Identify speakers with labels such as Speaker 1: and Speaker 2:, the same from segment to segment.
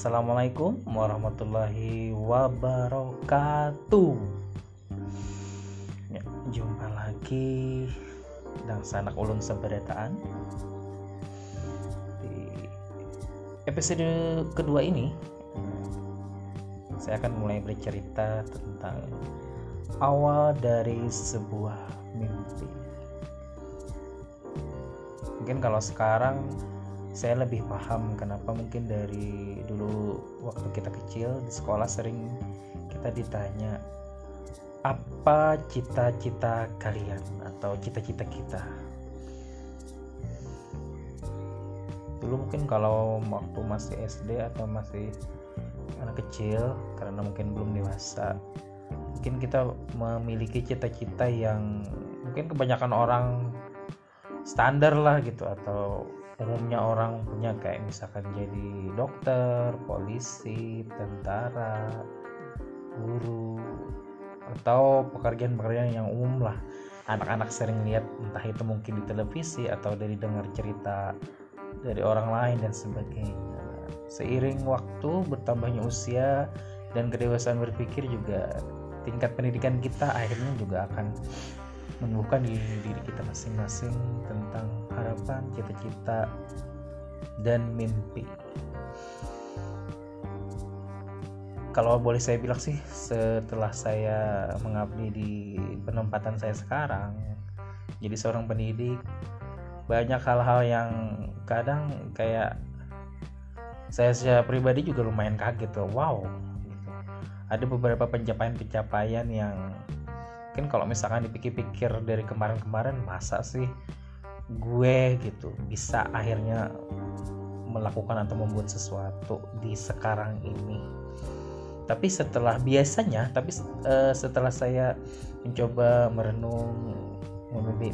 Speaker 1: Assalamualaikum warahmatullahi wabarakatuh. Ya, jumpa lagi dan sanak ulun seberetaan di episode kedua ini saya akan mulai bercerita tentang awal dari sebuah mimpi mungkin kalau sekarang saya lebih paham kenapa mungkin dari dulu waktu kita kecil di sekolah sering kita ditanya apa cita-cita kalian atau cita-cita kita? Dulu mungkin kalau waktu masih SD atau masih anak kecil karena mungkin belum dewasa mungkin kita memiliki cita-cita yang mungkin kebanyakan orang standar lah gitu atau umumnya orang punya kayak misalkan jadi dokter, polisi, tentara, guru atau pekerjaan-pekerjaan yang umum lah. Anak-anak sering lihat entah itu mungkin di televisi atau dari dengar cerita dari orang lain dan sebagainya. Seiring waktu bertambahnya usia dan kedewasaan berpikir juga tingkat pendidikan kita akhirnya juga akan menemukan di diri kita masing-masing tentang harapan, cita-cita, dan mimpi. Kalau boleh saya bilang sih, setelah saya mengabdi di penempatan saya sekarang, jadi seorang pendidik, banyak hal-hal yang kadang kayak saya secara pribadi juga lumayan kaget tuh, wow. Gitu. Ada beberapa pencapaian-pencapaian yang mungkin kalau misalkan dipikir-pikir dari kemarin-kemarin masa sih gue gitu bisa akhirnya melakukan atau membuat sesuatu di sekarang ini. Tapi setelah biasanya tapi uh, setelah saya mencoba merenung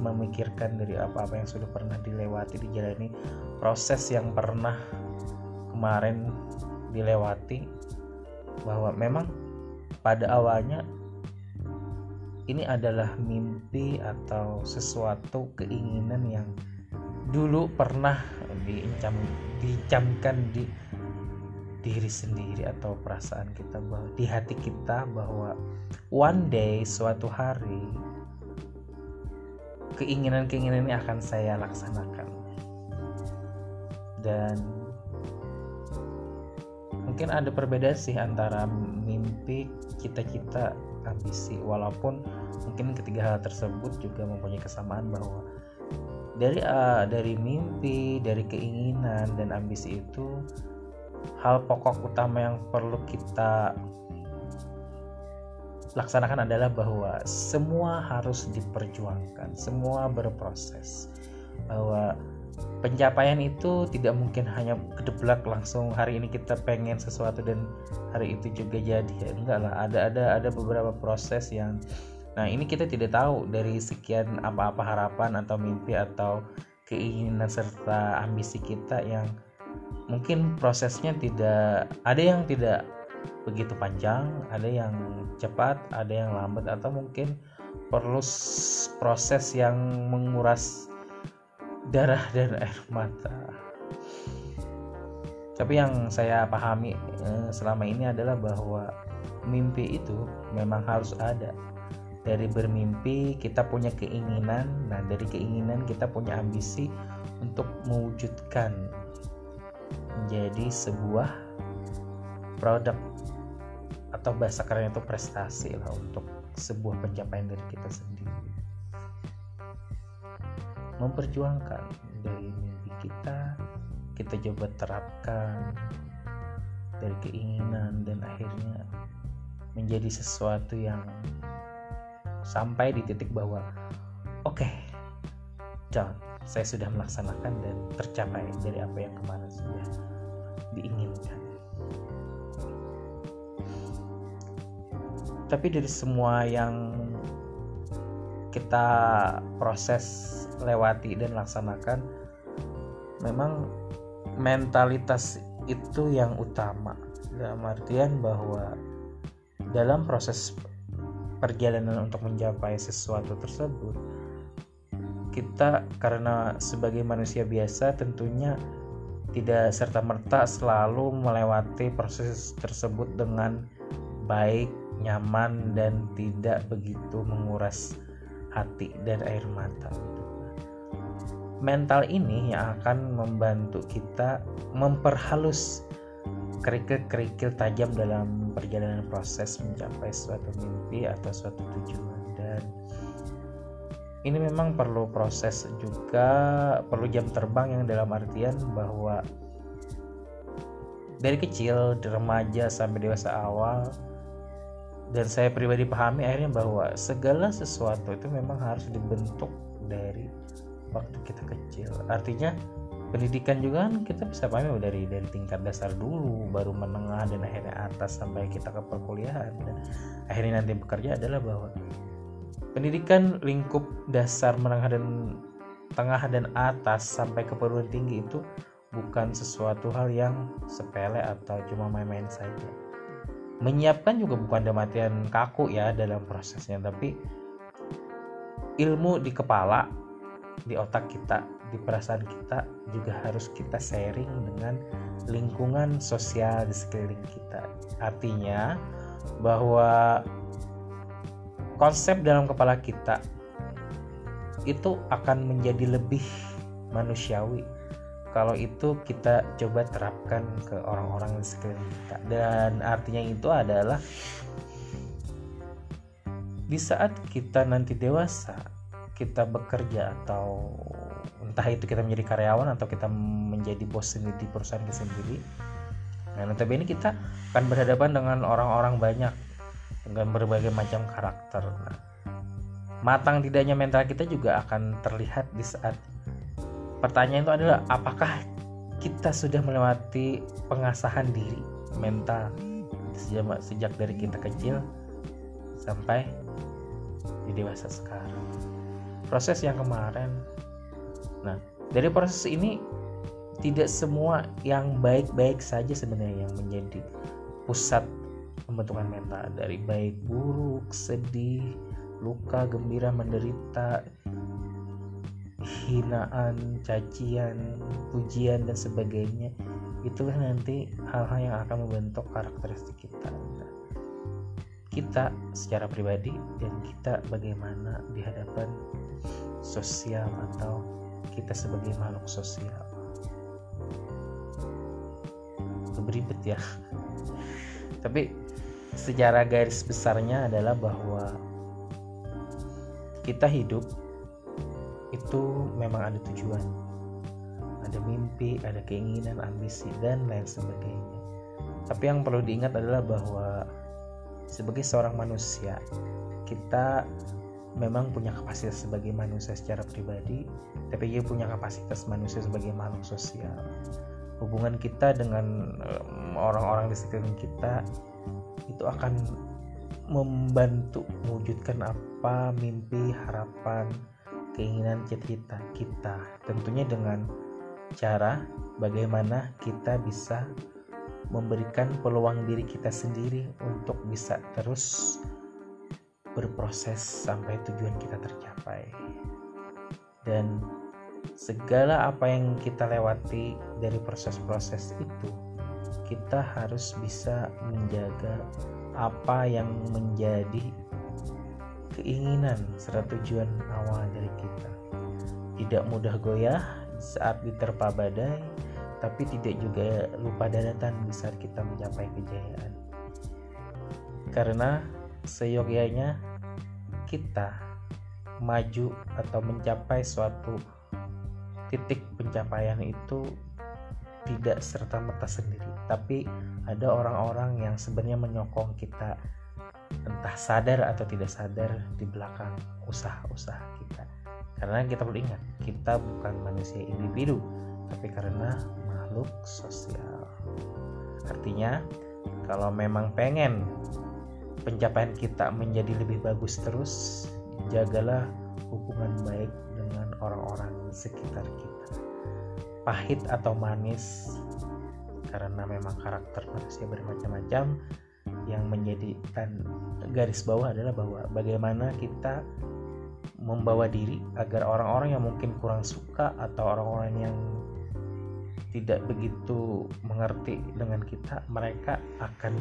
Speaker 1: memikirkan dari apa-apa yang sudah pernah dilewati dijalani proses yang pernah kemarin dilewati bahwa memang pada awalnya ini adalah mimpi atau sesuatu keinginan yang dulu pernah diincam dicamkan di diri sendiri atau perasaan kita bahwa di hati kita bahwa one day suatu hari keinginan-keinginan ini akan saya laksanakan. Dan mungkin ada perbedaan sih antara mimpi cita-cita ambisi walaupun mungkin ketiga hal tersebut juga mempunyai kesamaan bahwa dari uh, dari mimpi dari keinginan dan ambisi itu hal pokok utama yang perlu kita laksanakan adalah bahwa semua harus diperjuangkan semua berproses bahwa pencapaian itu tidak mungkin hanya kedeblak langsung hari ini kita pengen sesuatu dan hari itu juga jadi. Ya enggak lah ada ada ada beberapa proses yang nah ini kita tidak tahu dari sekian apa-apa harapan atau mimpi atau keinginan serta ambisi kita yang mungkin prosesnya tidak ada yang tidak begitu panjang ada yang cepat ada yang lambat atau mungkin perlu proses yang menguras darah dan air mata. Tapi yang saya pahami eh, selama ini adalah bahwa mimpi itu memang harus ada. Dari bermimpi kita punya keinginan. Nah dari keinginan kita punya ambisi untuk mewujudkan menjadi sebuah produk atau bahasa keren itu prestasi lah untuk sebuah pencapaian dari kita sendiri memperjuangkan dari mimpi kita kita coba terapkan dari keinginan dan akhirnya menjadi sesuatu yang sampai di titik bahwa oke okay, saya sudah melaksanakan dan tercapai dari apa yang kemarin sudah diinginkan. Tapi dari semua yang kita proses lewati dan laksanakan memang mentalitas itu yang utama dalam artian bahwa dalam proses perjalanan untuk mencapai sesuatu tersebut kita karena sebagai manusia biasa tentunya tidak serta-merta selalu melewati proses tersebut dengan baik, nyaman dan tidak begitu menguras hati dan air mata. Mental ini yang akan membantu kita memperhalus kerikil-kerikil tajam dalam perjalanan proses mencapai suatu mimpi atau suatu tujuan. Dan ini memang perlu proses juga perlu jam terbang yang dalam artian bahwa dari kecil remaja sampai dewasa awal dan saya pribadi pahami akhirnya bahwa segala sesuatu itu memang harus dibentuk dari waktu kita kecil artinya pendidikan juga kan kita bisa pahami dari dari tingkat dasar dulu baru menengah dan akhirnya atas sampai kita ke perkuliahan dan akhirnya nanti bekerja adalah bahwa pendidikan lingkup dasar menengah dan tengah dan atas sampai ke perguruan tinggi itu bukan sesuatu hal yang sepele atau cuma main-main saja. Menyiapkan juga bukan dalam artian kaku ya dalam prosesnya, tapi ilmu di kepala, di otak kita, di perasaan kita juga harus kita sharing dengan lingkungan sosial di sekeliling kita. Artinya bahwa konsep dalam kepala kita itu akan menjadi lebih manusiawi kalau itu kita coba terapkan ke orang-orang di sekeliling kita dan artinya itu adalah di saat kita nanti dewasa kita bekerja atau entah itu kita menjadi karyawan atau kita menjadi bos sendiri di perusahaan kita sendiri nah notabene kita akan berhadapan dengan orang-orang banyak dengan berbagai macam karakter. Nah, matang tidaknya mental kita juga akan terlihat di saat pertanyaan itu adalah apakah kita sudah melewati pengasahan diri mental sejak, sejak dari kita kecil sampai di dewasa sekarang. Proses yang kemarin. Nah, dari proses ini tidak semua yang baik-baik saja sebenarnya yang menjadi pusat pembentukan mental dari baik buruk, sedih, luka, gembira, menderita, hinaan, cacian, pujian dan sebagainya. Itulah nanti hal-hal yang akan membentuk karakteristik kita. kita secara pribadi dan kita bagaimana di hadapan sosial atau kita sebagai makhluk sosial. Beribet ya. Tapi secara garis besarnya adalah bahwa kita hidup itu memang ada tujuan ada mimpi ada keinginan ambisi dan lain sebagainya tapi yang perlu diingat adalah bahwa sebagai seorang manusia kita memang punya kapasitas sebagai manusia secara pribadi tapi juga punya kapasitas manusia sebagai makhluk sosial hubungan kita dengan orang-orang di sekeliling kita itu akan membantu mewujudkan apa mimpi, harapan, keinginan cita-cita kita. Tentunya dengan cara bagaimana kita bisa memberikan peluang diri kita sendiri untuk bisa terus berproses sampai tujuan kita tercapai. Dan segala apa yang kita lewati dari proses-proses itu kita harus bisa menjaga apa yang menjadi keinginan serta tujuan awal dari kita. Tidak mudah goyah saat diterpa badai, tapi tidak juga lupa daratan saat kita mencapai kejayaan. Karena seyogyanya kita maju atau mencapai suatu titik pencapaian itu tidak serta merta sendiri. Tapi ada orang-orang yang sebenarnya menyokong kita entah sadar atau tidak sadar di belakang usaha-usaha kita. Karena kita perlu ingat kita bukan manusia individu tapi karena makhluk sosial. Artinya kalau memang pengen pencapaian kita menjadi lebih bagus terus jagalah hubungan baik dengan orang-orang sekitar kita. Pahit atau manis karena memang karakter manusia bermacam-macam yang menjadikan garis bawah adalah bahwa bagaimana kita membawa diri agar orang-orang yang mungkin kurang suka atau orang-orang yang tidak begitu mengerti dengan kita mereka akan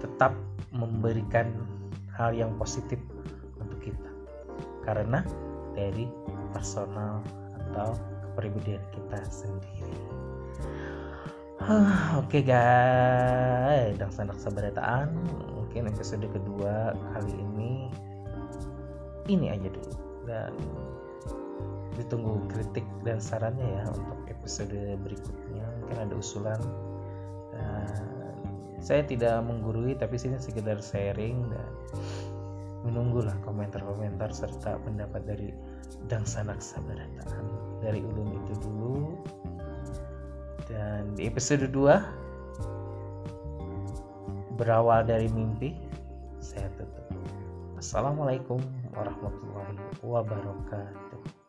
Speaker 1: tetap memberikan hal yang positif untuk kita. Karena dari personal atau kepribadian kita sendiri. Oke okay guys, dan sanak sabarataan mungkin episode kedua kali ini ini aja dulu. Dan ditunggu kritik dan sarannya ya untuk episode berikutnya. Mungkin ada usulan. Dan saya tidak menggurui tapi sini sekedar sharing dan menunggulah komentar-komentar serta pendapat dari dan sanak sabarataan dari ulun itu dulu. Dan di episode 2 berawal dari mimpi saya tutup. Assalamualaikum warahmatullahi wabarakatuh